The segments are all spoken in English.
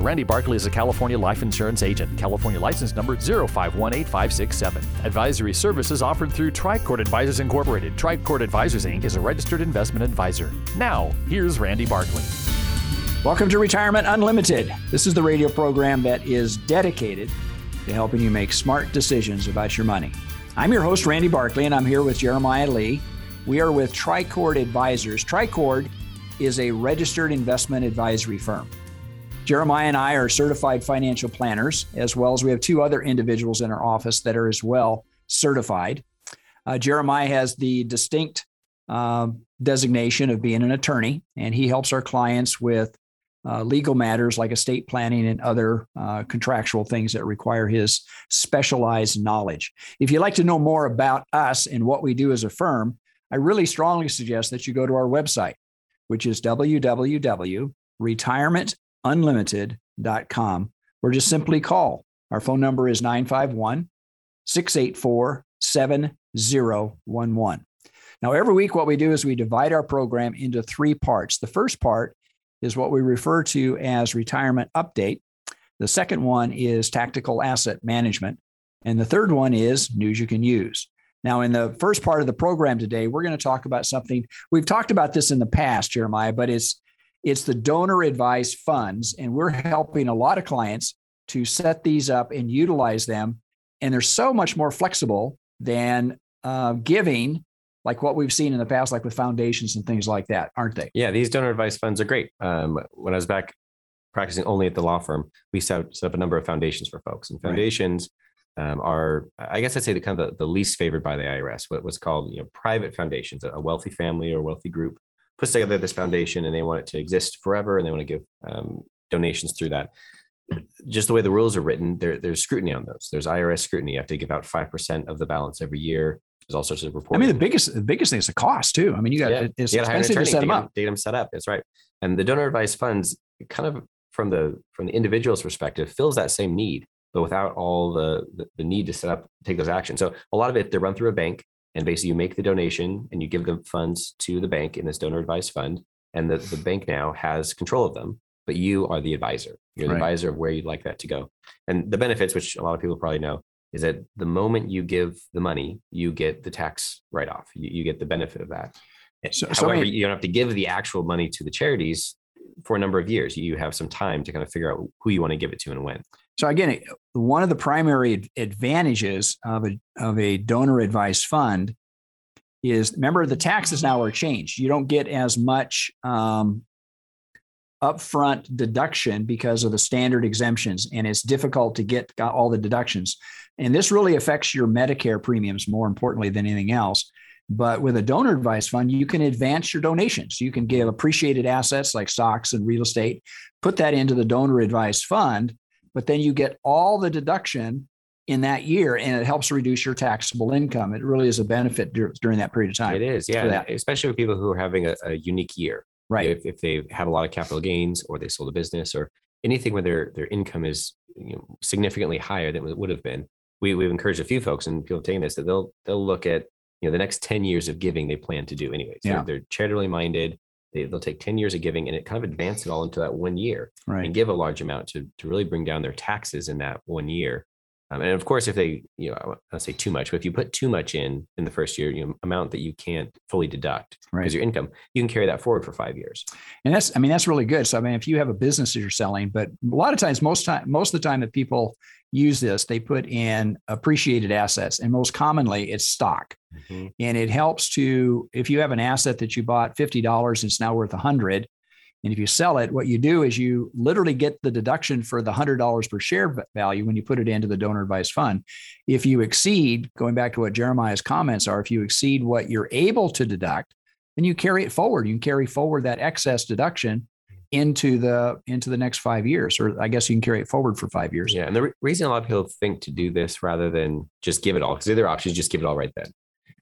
Randy Barkley is a California life insurance agent. California license number 0518567. Advisory services offered through Tricord Advisors Incorporated. Tricord Advisors Inc. is a registered investment advisor. Now, here's Randy Barkley. Welcome to Retirement Unlimited. This is the radio program that is dedicated to helping you make smart decisions about your money. I'm your host, Randy Barkley, and I'm here with Jeremiah Lee. We are with Tricord Advisors. Tricord is a registered investment advisory firm. Jeremiah and I are certified financial planners, as well as we have two other individuals in our office that are as well certified. Uh, Jeremiah has the distinct uh, designation of being an attorney, and he helps our clients with uh, legal matters like estate planning and other uh, contractual things that require his specialized knowledge. If you'd like to know more about us and what we do as a firm, I really strongly suggest that you go to our website, which is www.retirement unlimited.com or just simply call. Our phone number is 951 684 7011. Now, every week, what we do is we divide our program into three parts. The first part is what we refer to as retirement update. The second one is tactical asset management. And the third one is news you can use. Now, in the first part of the program today, we're going to talk about something we've talked about this in the past, Jeremiah, but it's it's the donor advised funds, and we're helping a lot of clients to set these up and utilize them. And they're so much more flexible than uh, giving, like what we've seen in the past, like with foundations and things like that, aren't they? Yeah, these donor advised funds are great. Um, when I was back practicing only at the law firm, we set, set up a number of foundations for folks, and foundations. Right. Um, are I guess I'd say the kind of the, the least favored by the IRS. What was called you know private foundations, a wealthy family or wealthy group puts together this foundation and they want it to exist forever and they want to give um, donations through that. Just the way the rules are written, there, there's scrutiny on those. There's IRS scrutiny. You have to give out five percent of the balance every year. There's all sorts of reporting. I mean, the biggest the biggest thing is the cost too. I mean, you got yeah. it's you expensive to set them up. Date them set up. That's right. And the donor advised funds, kind of from the from the individual's perspective, fills that same need, but without all the, the the need to set up take those actions. So a lot of it, they run through a bank and basically you make the donation and you give the funds to the bank in this donor advised fund and the, the bank now has control of them but you are the advisor. You're the right. advisor of where you'd like that to go. And the benefits which a lot of people probably know is that the moment you give the money you get the tax write-off. You, you get the benefit of that. Eh, so, however so I you don't have to give the actual money to the charities for a number of years. You have some time to kind of figure out who you want to give it to and when so again, one of the primary advantages of a, of a donor advised fund is remember the taxes now are changed. You don't get as much um, upfront deduction because of the standard exemptions, and it's difficult to get all the deductions. And this really affects your Medicare premiums more importantly than anything else. But with a donor advised fund, you can advance your donations. You can give appreciated assets like stocks and real estate, put that into the donor advised fund, but then you get all the deduction in that year and it helps reduce your taxable income. It really is a benefit dur- during that period of time. It is, yeah. Especially with people who are having a, a unique year. Right. If, if they have a lot of capital gains or they sold a business or anything where their, their income is you know, significantly higher than it would have been. We, we've encouraged a few folks and people taking this that they'll they'll look at you know the next 10 years of giving they plan to do anyways. Yeah. They're, they're charitably minded they, will take 10 years of giving and it kind of advance it all into that one year right. and give a large amount to, to really bring down their taxes in that one year. Um, and of course, if they, you know, I don't say too much, but if you put too much in in the first year, you know, amount that you can't fully deduct because right. your income, you can carry that forward for five years. And that's, I mean, that's really good. So, I mean, if you have a business that you're selling, but a lot of times, most time, most of the time that people use this, they put in appreciated assets, and most commonly, it's stock. Mm-hmm. And it helps to, if you have an asset that you bought fifty dollars it's now worth a hundred, and if you sell it, what you do is you literally get the deduction for the $100 per share value when you put it into the donor advised fund. If you exceed, going back to what Jeremiah's comments are, if you exceed what you're able to deduct, then you carry it forward. You can carry forward that excess deduction into the into the next five years, or I guess you can carry it forward for five years. Yeah, and the re- reason a lot of people think to do this rather than just give it all, because the other option is just give it all right then.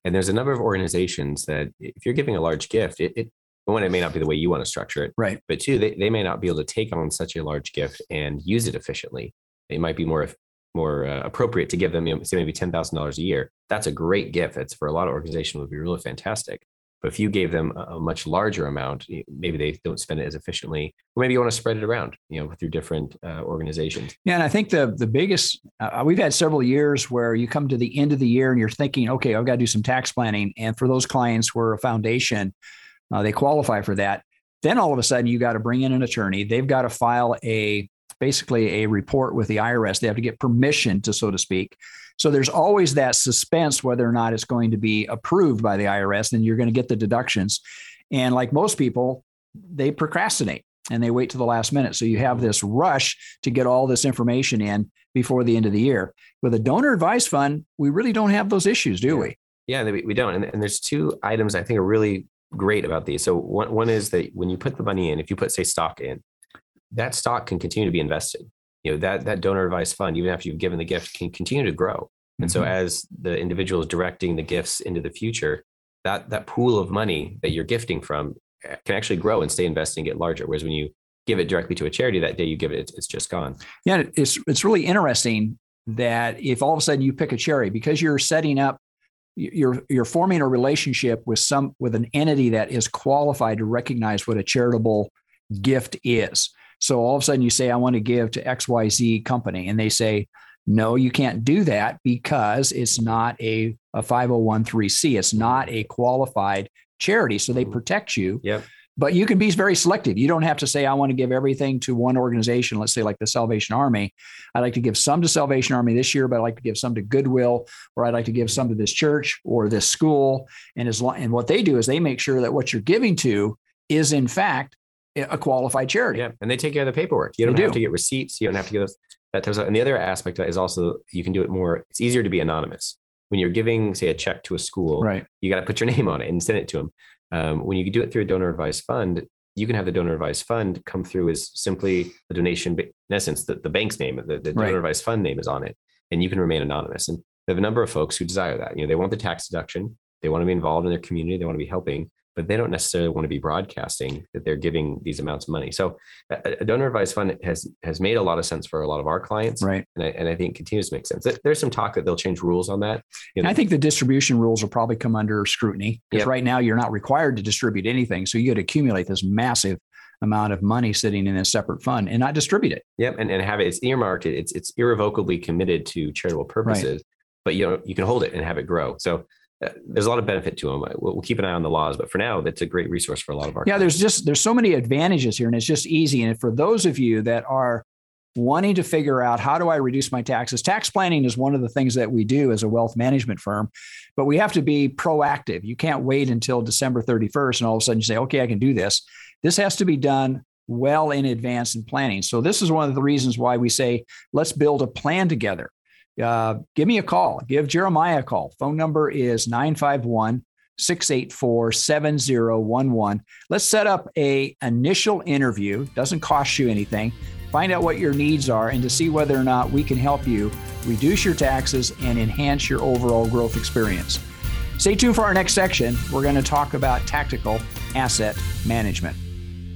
And there's a number of organizations that if you're giving a large gift, it, it one, it may not be the way you want to structure it. Right. But two, they, they may not be able to take on such a large gift and use it efficiently. It might be more more uh, appropriate to give them, you know, say maybe ten thousand dollars a year. That's a great gift. It's for a lot of organizations would be really fantastic. But if you gave them a much larger amount, maybe they don't spend it as efficiently, or maybe you want to spread it around, you know, through different uh, organizations. Yeah, and I think the the biggest uh, we've had several years where you come to the end of the year and you're thinking, okay, I've got to do some tax planning, and for those clients we're a foundation uh, they qualify for that, then all of a sudden you got to bring in an attorney. They've got to file a basically a report with the IRS. They have to get permission to, so to speak. So there's always that suspense whether or not it's going to be approved by the IRS, and you're going to get the deductions. And like most people, they procrastinate and they wait to the last minute. So you have this rush to get all this information in before the end of the year. With a donor advised fund, we really don't have those issues, do we? Yeah, we don't. And, and there's two items I think are really great about these. So one, one is that when you put the money in, if you put say stock in, that stock can continue to be invested. You know, that that donor advised fund, even after you've given the gift, can continue to grow. And mm-hmm. so as the individual is directing the gifts into the future, that that pool of money that you're gifting from eh, can actually grow and stay invested and get larger. Whereas when you give it directly to a charity that day you give it, it's, it's just gone. Yeah, it's it's really interesting that if all of a sudden you pick a charity because you're setting up you're you're forming a relationship with some with an entity that is qualified to recognize what a charitable gift is. So all of a sudden you say, I want to give to XYZ company. And they say, no, you can't do that because it's not a, a 501c. It's not a qualified charity. So they mm-hmm. protect you. Yep. But you can be very selective. You don't have to say, I want to give everything to one organization, let's say like the Salvation Army. I'd like to give some to Salvation Army this year, but I'd like to give some to Goodwill, or I'd like to give some to this church or this school. And as long, and what they do is they make sure that what you're giving to is in fact a qualified charity. Yeah, and they take care of the paperwork. You don't they have do. to get receipts. You don't have to get that type of. And the other aspect is also you can do it more. It's easier to be anonymous when you're giving, say, a check to a school. Right. You got to put your name on it and send it to them. Um, when you do it through a donor advised fund, you can have the donor advised fund come through as simply a donation. In essence, the, the bank's name, the, the donor advised fund name is on it, and you can remain anonymous. And we have a number of folks who desire that. You know, they want the tax deduction. They want to be involved in their community. They want to be helping but they don't necessarily want to be broadcasting that they're giving these amounts of money. So a donor advised fund has has made a lot of sense for a lot of our clients, right? And I, and I think continues to make sense. There's some talk that they'll change rules on that. You know, I think the distribution rules will probably come under scrutiny because yep. right now you're not required to distribute anything, so you could accumulate this massive amount of money sitting in a separate fund and not distribute it. Yep, and, and have it. It's earmarked. It's it's irrevocably committed to charitable purposes. Right. But you know you can hold it and have it grow. So Uh, there's a lot of benefit to them. We'll, we'll, keep an eye on the laws, but for now, that's a great resource for a lot of our. Yeah, clients. there's just there's so many advantages here, and it's just easy. And for those of you that are wanting to figure out how do I reduce my taxes, tax planning is one of the things that we do as a wealth management firm, but we have to be proactive. You can't wait until December 31st and all of a sudden you say, okay, I can do this. This has to be done well in advance in planning. So this is one of the reasons why we say let's build a plan together uh, give me a call. Give Jeremiah a call. Phone number is 951 684 7011. Let's set up a initial interview. Doesn't cost you anything. Find out what your needs are and to see whether or not we can help you reduce your taxes and enhance your overall growth experience. Stay tuned for our next section. We're going to talk about tactical asset management.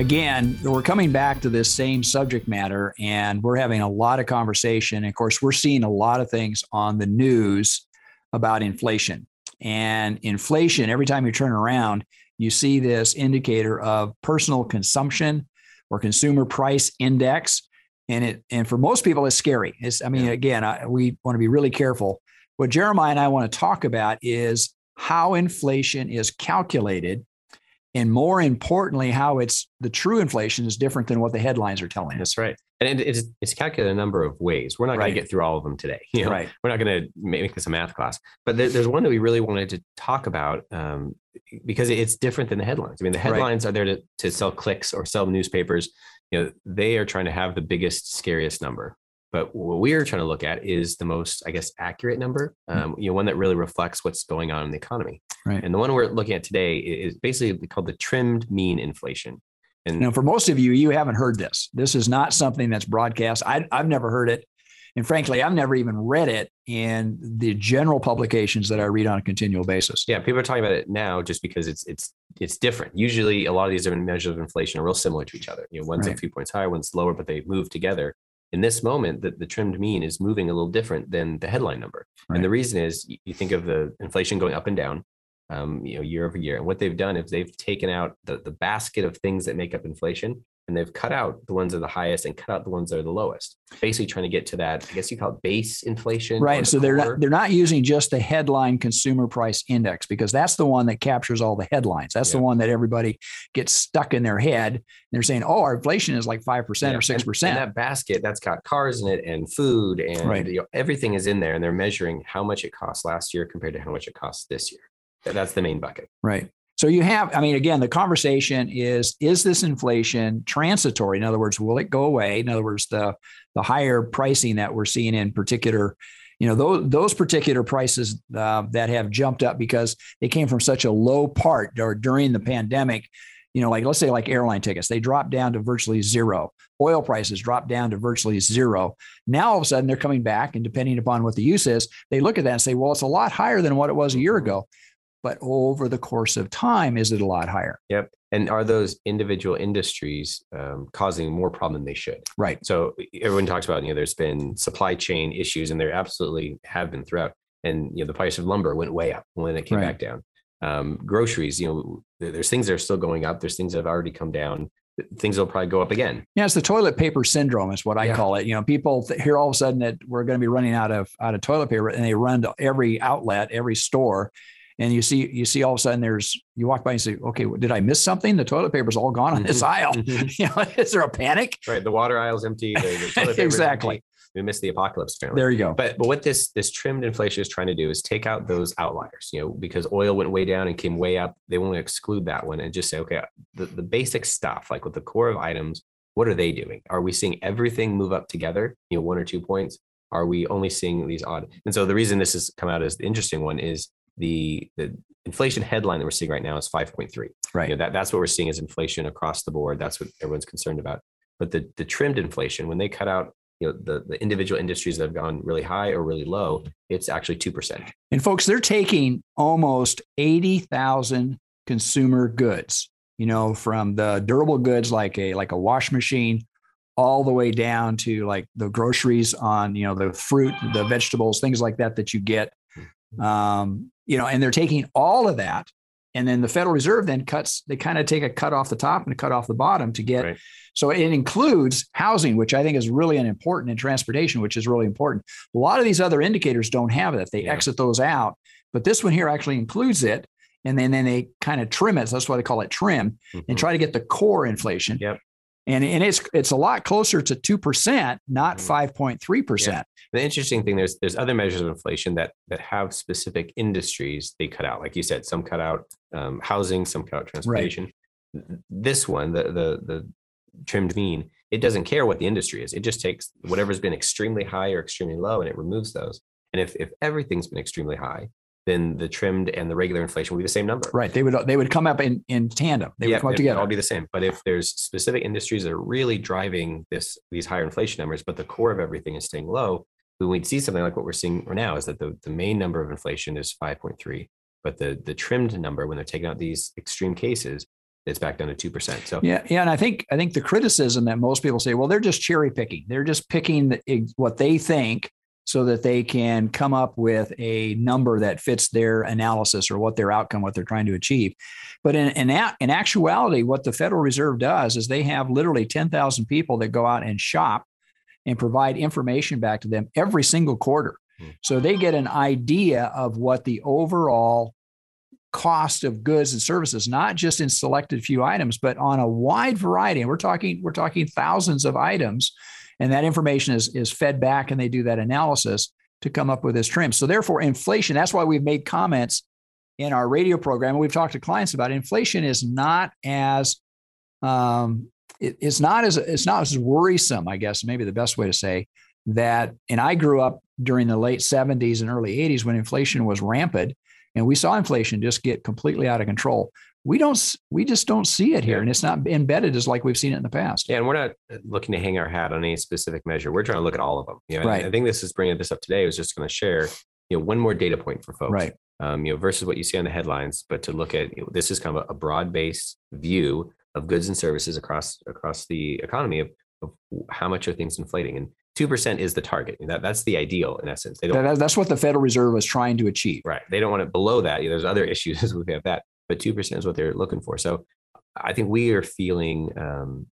Again, we're coming back to this same subject matter and we're having a lot of conversation. Of course, we're seeing a lot of things on the news about inflation. And inflation, every time you turn around, you see this indicator of personal consumption or consumer price index. And it and for most people, it's scary. It's, I mean, yeah. again, I, we want to be really careful what Jeremiah and I want to talk about is how inflation is calculated and more importantly how it's the true inflation is different than what the headlines are telling that's right. And it's it's calculated a number of ways. We're not right. going to get through all of them today you know? right. We're not going to make this a math class. But there, there's one that we really wanted to talk about um, because it's different than the headlines. I mean the headlines right. are there to, to sell clicks or sell newspapers. You know they are trying to have the biggest scariest number but what we're trying to look at is the most, I guess, accurate number, hmm. um, you know, one that really reflects what's going on in the economy. Right. And the one we're looking at today is basically called the trimmed mean inflation. And now, for most of you, you haven't heard this. This is not something that's broadcast. I, I've never heard it. And frankly, I've never even read it in the general publications that I read on a continual basis. Yeah, people are talking about it now just because it's it's it's different. Usually, a lot of these different measures of inflation are real similar to each other. You know, one's right. a few points higher, one's lower, but they move together in this moment that the trimmed mean is moving a little different than the headline number right. and the reason is you think of the inflation going up and down um, you know year over year and what they've done is they've taken out the, the basket of things that make up inflation and they've cut out the ones that are the highest and cut out the ones that are the lowest. Basically, trying to get to that, I guess you call it base inflation. Right. So they're not they're not using just the headline consumer price index because that's the one that captures all the headlines. That's yeah. the one that everybody gets stuck in their head. And they're saying, "Oh, our inflation is like five percent or six percent." That basket that's got cars in it and food and right. you know, everything is in there, and they're measuring how much it cost last year compared to how much it costs this year. That's the main bucket. Right. So you have, I mean, again, the conversation is: is this inflation transitory? In other words, will it go away? In other words, the the higher pricing that we're seeing in particular, you know, those those particular prices uh, that have jumped up because they came from such a low part or during the pandemic. You know, like let's say like airline tickets, they dropped down to virtually zero. Oil prices dropped down to virtually zero. Now all of a sudden they're coming back, and depending upon what the use is, they look at that and say, well, it's a lot higher than what it was a year ago but over the course of time, is it a lot higher? Yep. And are those individual industries um, causing more problem than they should? Right. So everyone talks about, you know, there's been supply chain issues, and there absolutely have been throughout. And you know, the price of lumber went way up when it came right. back down. Um, groceries, you know, there's things that are still going up. There's things that have already come down. Things will probably go up again. Yeah, it's the toilet paper syndrome, is what I yeah. call it. You know, people th- hear all of a sudden that we're going to be running out of out of toilet paper, and they run to every outlet, every store, and you see you see all of a sudden there's you walk by and say okay did i miss something? The toilet paper's all gone on this mm-hmm. aisle. Mm-hmm. you know is there a panic? Right the water aisle's empty the, the exactly empty. we missed the apocalypse apparently. there you go. But but what this this trimmed inflation is trying to do is take out those outliers you know because oil went way down and came way up. They want to exclude that one and just say okay the, the basic stuff like with the core of items what are they doing? Are we seeing everything move up together? You know one or two points? Are we only seeing these odd? And so the reason this has come out as the interesting one is the the inflation headline that we're seeing right now is 5.3. Right. You know, that, that's what we're seeing is inflation across the board. That's what everyone's concerned about. But the the trimmed inflation, when they cut out you know the, the individual industries that have gone really high or really low, it's actually two percent. And folks, they're taking almost eighty thousand consumer goods. You know, from the durable goods like a like a wash machine, all the way down to like the groceries on you know the fruit, the vegetables, things like that that you get. Hmm. Um, you know, and they're taking all of that. And then the Federal Reserve then cuts, they kind of take a cut off the top and a cut off the bottom to get. Right. So it includes housing, which I think is really an important, and transportation, which is really important. A lot of these other indicators don't have that. They yeah. exit those out. But this one here actually includes it. And then, then they kind of trim it. So that's why they call it trim mm-hmm. and try to get the core inflation. Yep and and it's it's a lot closer to two percent, not mm-hmm. five point three percent. The interesting thing there's there's other measures of inflation that that have specific industries they cut out. Like you said, some cut out um, housing, some cut out transportation. Right. This one, the the the trimmed mean, it doesn't care what the industry is. It just takes whatever's been extremely high or extremely low, and it removes those. And if if everything's been extremely high, then the trimmed and the regular inflation will be the same number. Right. They would they would come up in, in tandem. They yeah, would come up together. All be the same. But if there's specific industries that are really driving this these higher inflation numbers, but the core of everything is staying low, when we see something like what we're seeing right now is that the, the main number of inflation is 5.3, but the the trimmed number when they're taking out these extreme cases, it's back down to two percent. So yeah, yeah, and I think I think the criticism that most people say, well, they're just cherry picking. They're just picking the, what they think so that they can come up with a number that fits their analysis or what their outcome, what they're trying to achieve. But in, in, in actuality, what the Federal Reserve does is they have literally 10,000 people that go out and shop and provide information back to them every single quarter. Hmm. So they get an idea of what the overall cost of goods and services, not just in selected few items, but on a wide variety. And we're talking, we're talking thousands of items and that information is, is fed back and they do that analysis to come up with this trim. So therefore, inflation, that's why we've made comments in our radio program. We've talked to clients about it. inflation is not as um, it, it's not as it's not as worrisome, I guess, maybe the best way to say that. And I grew up during the late 70s and early 80s when inflation was rampant, and we saw inflation just get completely out of control we don't we just don't see it here yeah. and it's not embedded as like we've seen it in the past yeah and we're not uh, looking to hang our hat on any specific measure we're trying to look at all of them you know right. i think this is bringing this up today I was just going to share you know one more data point for folks right um, you know versus what you see on the headlines but to look at you know, this is kind of a, a broad-based view of goods and services across across the economy of, of how much are things inflating and two percent is the target. That that's the ideal in essence. They don't, that's what the Federal Reserve was trying to achieve. Right. They don't want it below that. There's other issues as we have that but 2% is what they're looking for. So I think we are feeling, um,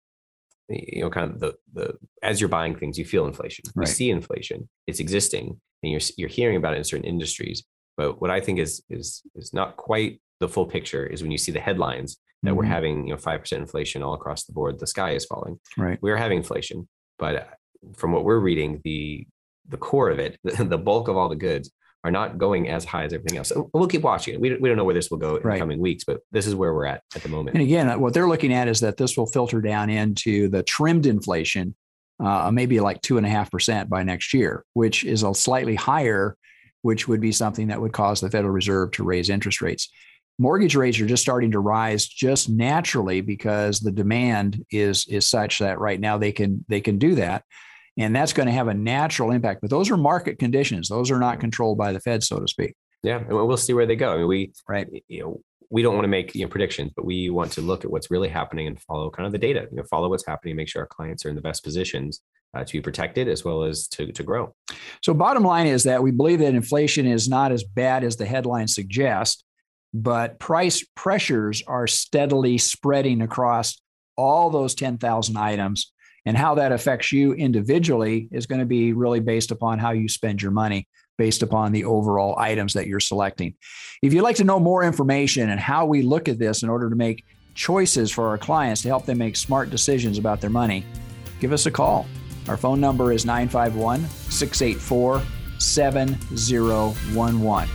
you know, kind of the, the, as you're buying things, you feel inflation. Right. You see inflation, it's existing and you're, you're hearing about it in certain industries. But what I think is, is, is not quite the full picture is when you see the headlines that mm-hmm. we're having, you know, 5% inflation all across the board, the sky is falling. Right. We're having inflation, but from what we're reading, the, the core of it, the bulk of all the goods are not going as high as everything else. We'll keep watching it. We, we don't know where this will go in right. the coming weeks, but this is where we're at at the moment. And again, what they're looking at is that this will filter down into the trimmed inflation, uh, maybe like two and a half percent by next year, which is a slightly higher, which would be something that would cause the Federal Reserve to raise interest rates. Mortgage rates are just starting to rise just naturally because the demand is is such that right now they can they can do that and that's going to have a natural impact. But those are market conditions; those are not controlled by the Fed, so to speak. Yeah, and we'll see where they go. I mean, we right, you know, we don't want to make you know, predictions, but we want to look at what's really happening and follow kind of the data. You know, follow what's happening, make sure our clients are in the best positions uh, to be protected as well as to to grow. So, bottom line is that we believe that inflation is not as bad as the headlines suggest, but price pressures are steadily spreading across all those ten thousand items and how that affects you individually is going to be really based upon how you spend your money, based upon the overall items that you're selecting. If you'd like to know more information and how we look at this in order to make choices for our clients to help them make smart decisions about their money, give us a call. Our phone number is 951 684 7011.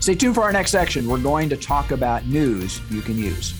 Stay tuned for our next section. We're going to talk about news you can use.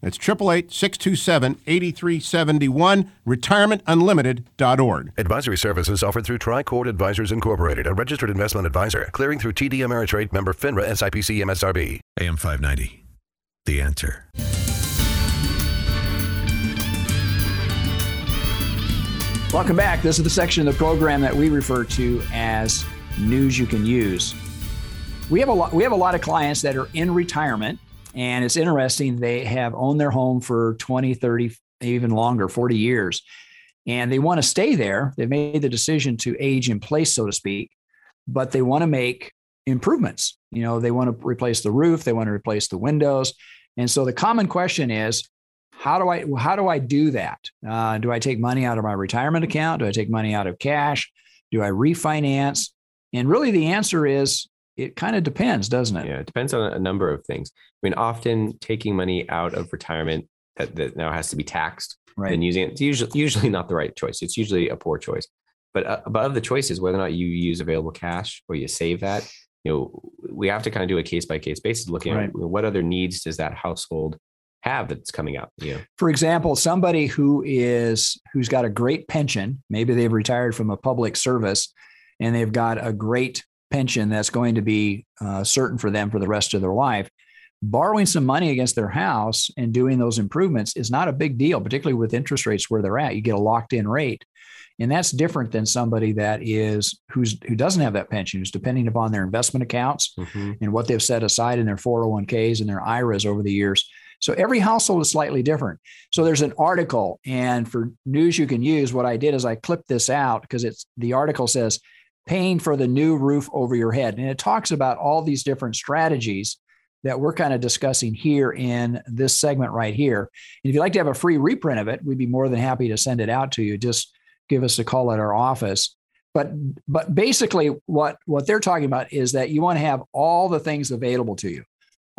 That's 888 627 8371, retirementunlimited.org. Advisory services offered through Tricord Advisors Incorporated, a registered investment advisor, clearing through TD Ameritrade member FINRA SIPC MSRB. AM 590, The Answer. Welcome back. This is the section of the program that we refer to as news you can use. We have a lot we have a lot of clients that are in retirement and it's interesting they have owned their home for 20, 30, even longer, 40 years. And they want to stay there. They've made the decision to age in place so to speak, but they want to make improvements. You know, they want to replace the roof, they want to replace the windows. And so the common question is how do I how do I do that? Uh, do I take money out of my retirement account? Do I take money out of cash? Do I refinance? And really, the answer is it kind of depends, doesn't it? Yeah, it depends on a number of things. I mean, often taking money out of retirement that, that now has to be taxed right. and using it, it's usually usually not the right choice. It's usually a poor choice. But uh, above the choices, whether or not you use available cash or you save that. you know, we have to kind of do a case by case basis, looking Right. at what other needs does that household have that's coming up. You know, For example, somebody who is who's got a great pension, maybe they've retired from a public service, and they've got a great pension that's going to be uh, certain for them for the rest of their life. Borrowing some money against their house and doing those improvements is not a big deal, particularly with interest rates where they're at. You get a locked in rate. And that's different than somebody that is who's who doesn't have that pension, who's depending upon their investment accounts and what they've set aside in their 401ks and their IRAs over the years. So every household is slightly different. So there's an article, and for news you can use, what I did is I clipped this out because it's the article says paying for the new roof over your head. And it talks about all these different strategies that we're kind of discussing here in this segment right here. And if you'd like to have a free reprint of it, we'd be more than happy to send it out to you. Just give us a call at our office. But but basically what what they're talking about is that you want to have all the things available to you.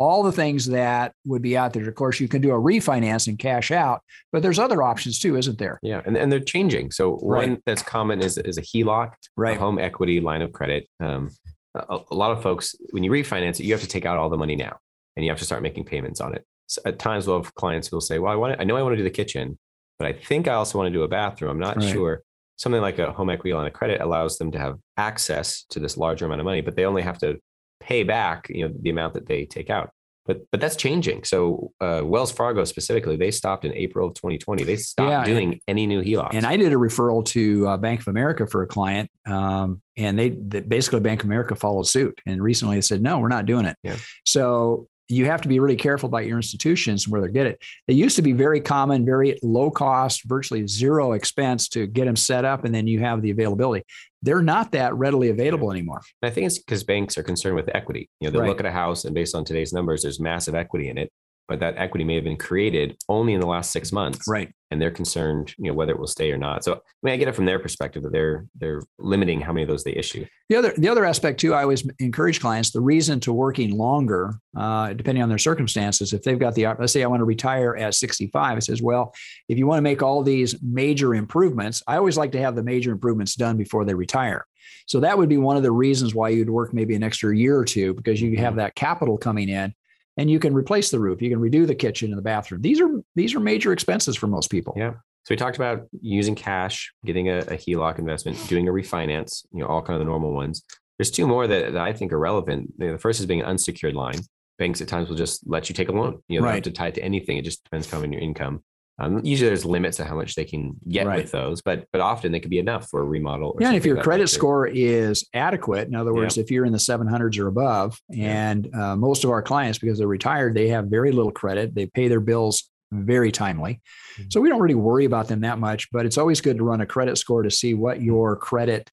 All the things that would be out there. Of course, you can do a refinance and cash out, but there's other options too, isn't there? yeah, and, and they're changing. So Right. one that's common is is a HELOC, Right. a home equity line of credit. Um, a, a lot of folks, when you refinance it, you have to take out all the money now, and you have to start making payments on it. So at times, we'll have clients who will say, "Well, I want, to, I know I want to do the kitchen, but I think I also want to do a bathroom. I'm not Right. sure." Something like a home equity line of credit allows them to have access to this larger amount of money, but they only have to pay back, you know, the amount that they take out. But but that's changing. So uh, Wells Fargo specifically, they stopped in April of 2020. They stopped Yeah, doing any new HELOCs. And I did a referral to uh, Bank of America for a client, um, and they, they basically Bank of America followed suit. And recently they said, no, we're not doing it. Yeah. So you have to be really careful about your institutions and where they get it. They used to be very common, very low cost, virtually zero expense to get them set up, and then you have the availability. They're not that readily available anymore. And I think it's because banks are concerned with equity. You know, they Right. look at a house and based on today's numbers, there's massive equity in it, but that equity may have been created only in the last six months. Right. And they're concerned, you know, whether it will stay or not. So I mean, I get it from their perspective that they're they're limiting how many of those they issue. The other the other aspect too, I always encourage clients the reason to working longer, uh, depending on their circumstances. If they've got the let's say I want to retire at 65, it says, well, if you want to make all these major improvements, I always like to have the major improvements done before they retire. So that would be one of the reasons why you'd work maybe an extra year or two because you have that capital coming in and you can replace the roof, you can redo the kitchen and the bathroom. These are these are major expenses for most people. Yeah. So we talked about using cash, getting a, a HELOC investment, doing a refinance, you know, all kind of the normal ones. There's two more that, that I think are relevant. You know, the first is being an unsecured line. Banks at times will just let you take a loan. You don't Right. have to tie it to anything. It just depends on your income. Um, usually there's limits to how much they can get Right. with those, but but often they could be enough for a remodel. Or Yeah, and if your credit score is adequate, in other words, if you're in the 700s or above, and uh, most of our clients, because they're retired, they have very little credit. They pay their bills very timely. Mm-hmm. So we don't really worry about them that much, but it's always good to run a credit score to see what your credit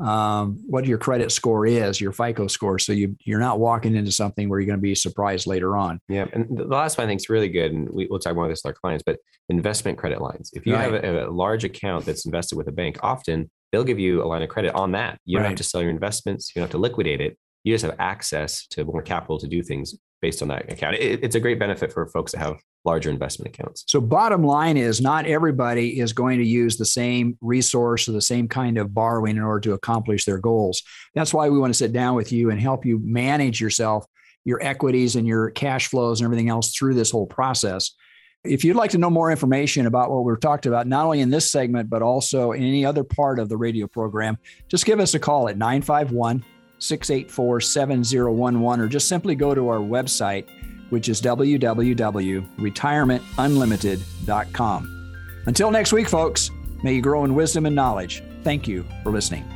um, what your credit score is, your FICO score. So you you're not walking into something where you're going to be surprised later on. Yeah, and the last one I think is really good, and we, we'll talk more about this with our clients. But investment credit lines. If you have a, a large account that's invested with a bank, often they'll give you a line of credit on that. You don't Right. have to sell your investments. You don't have to liquidate it. You just have access to more capital to do things based on that account. It, it's a great benefit for folks that have larger investment accounts. So, bottom line is not everybody is going to use the same resource or the same kind of borrowing in order to accomplish their goals. That's why we want to sit down with you and help you manage yourself, your equities, and your cash flows and everything else through this whole process. If you'd like to know more information about what we've talked about, not only in this segment, but also in any other part of the radio program, just give us a call at 951 684 7011 or just simply go to our website which is www.retirementunlimited.com. Until next week, folks, may you grow in wisdom and knowledge. Thank you for listening.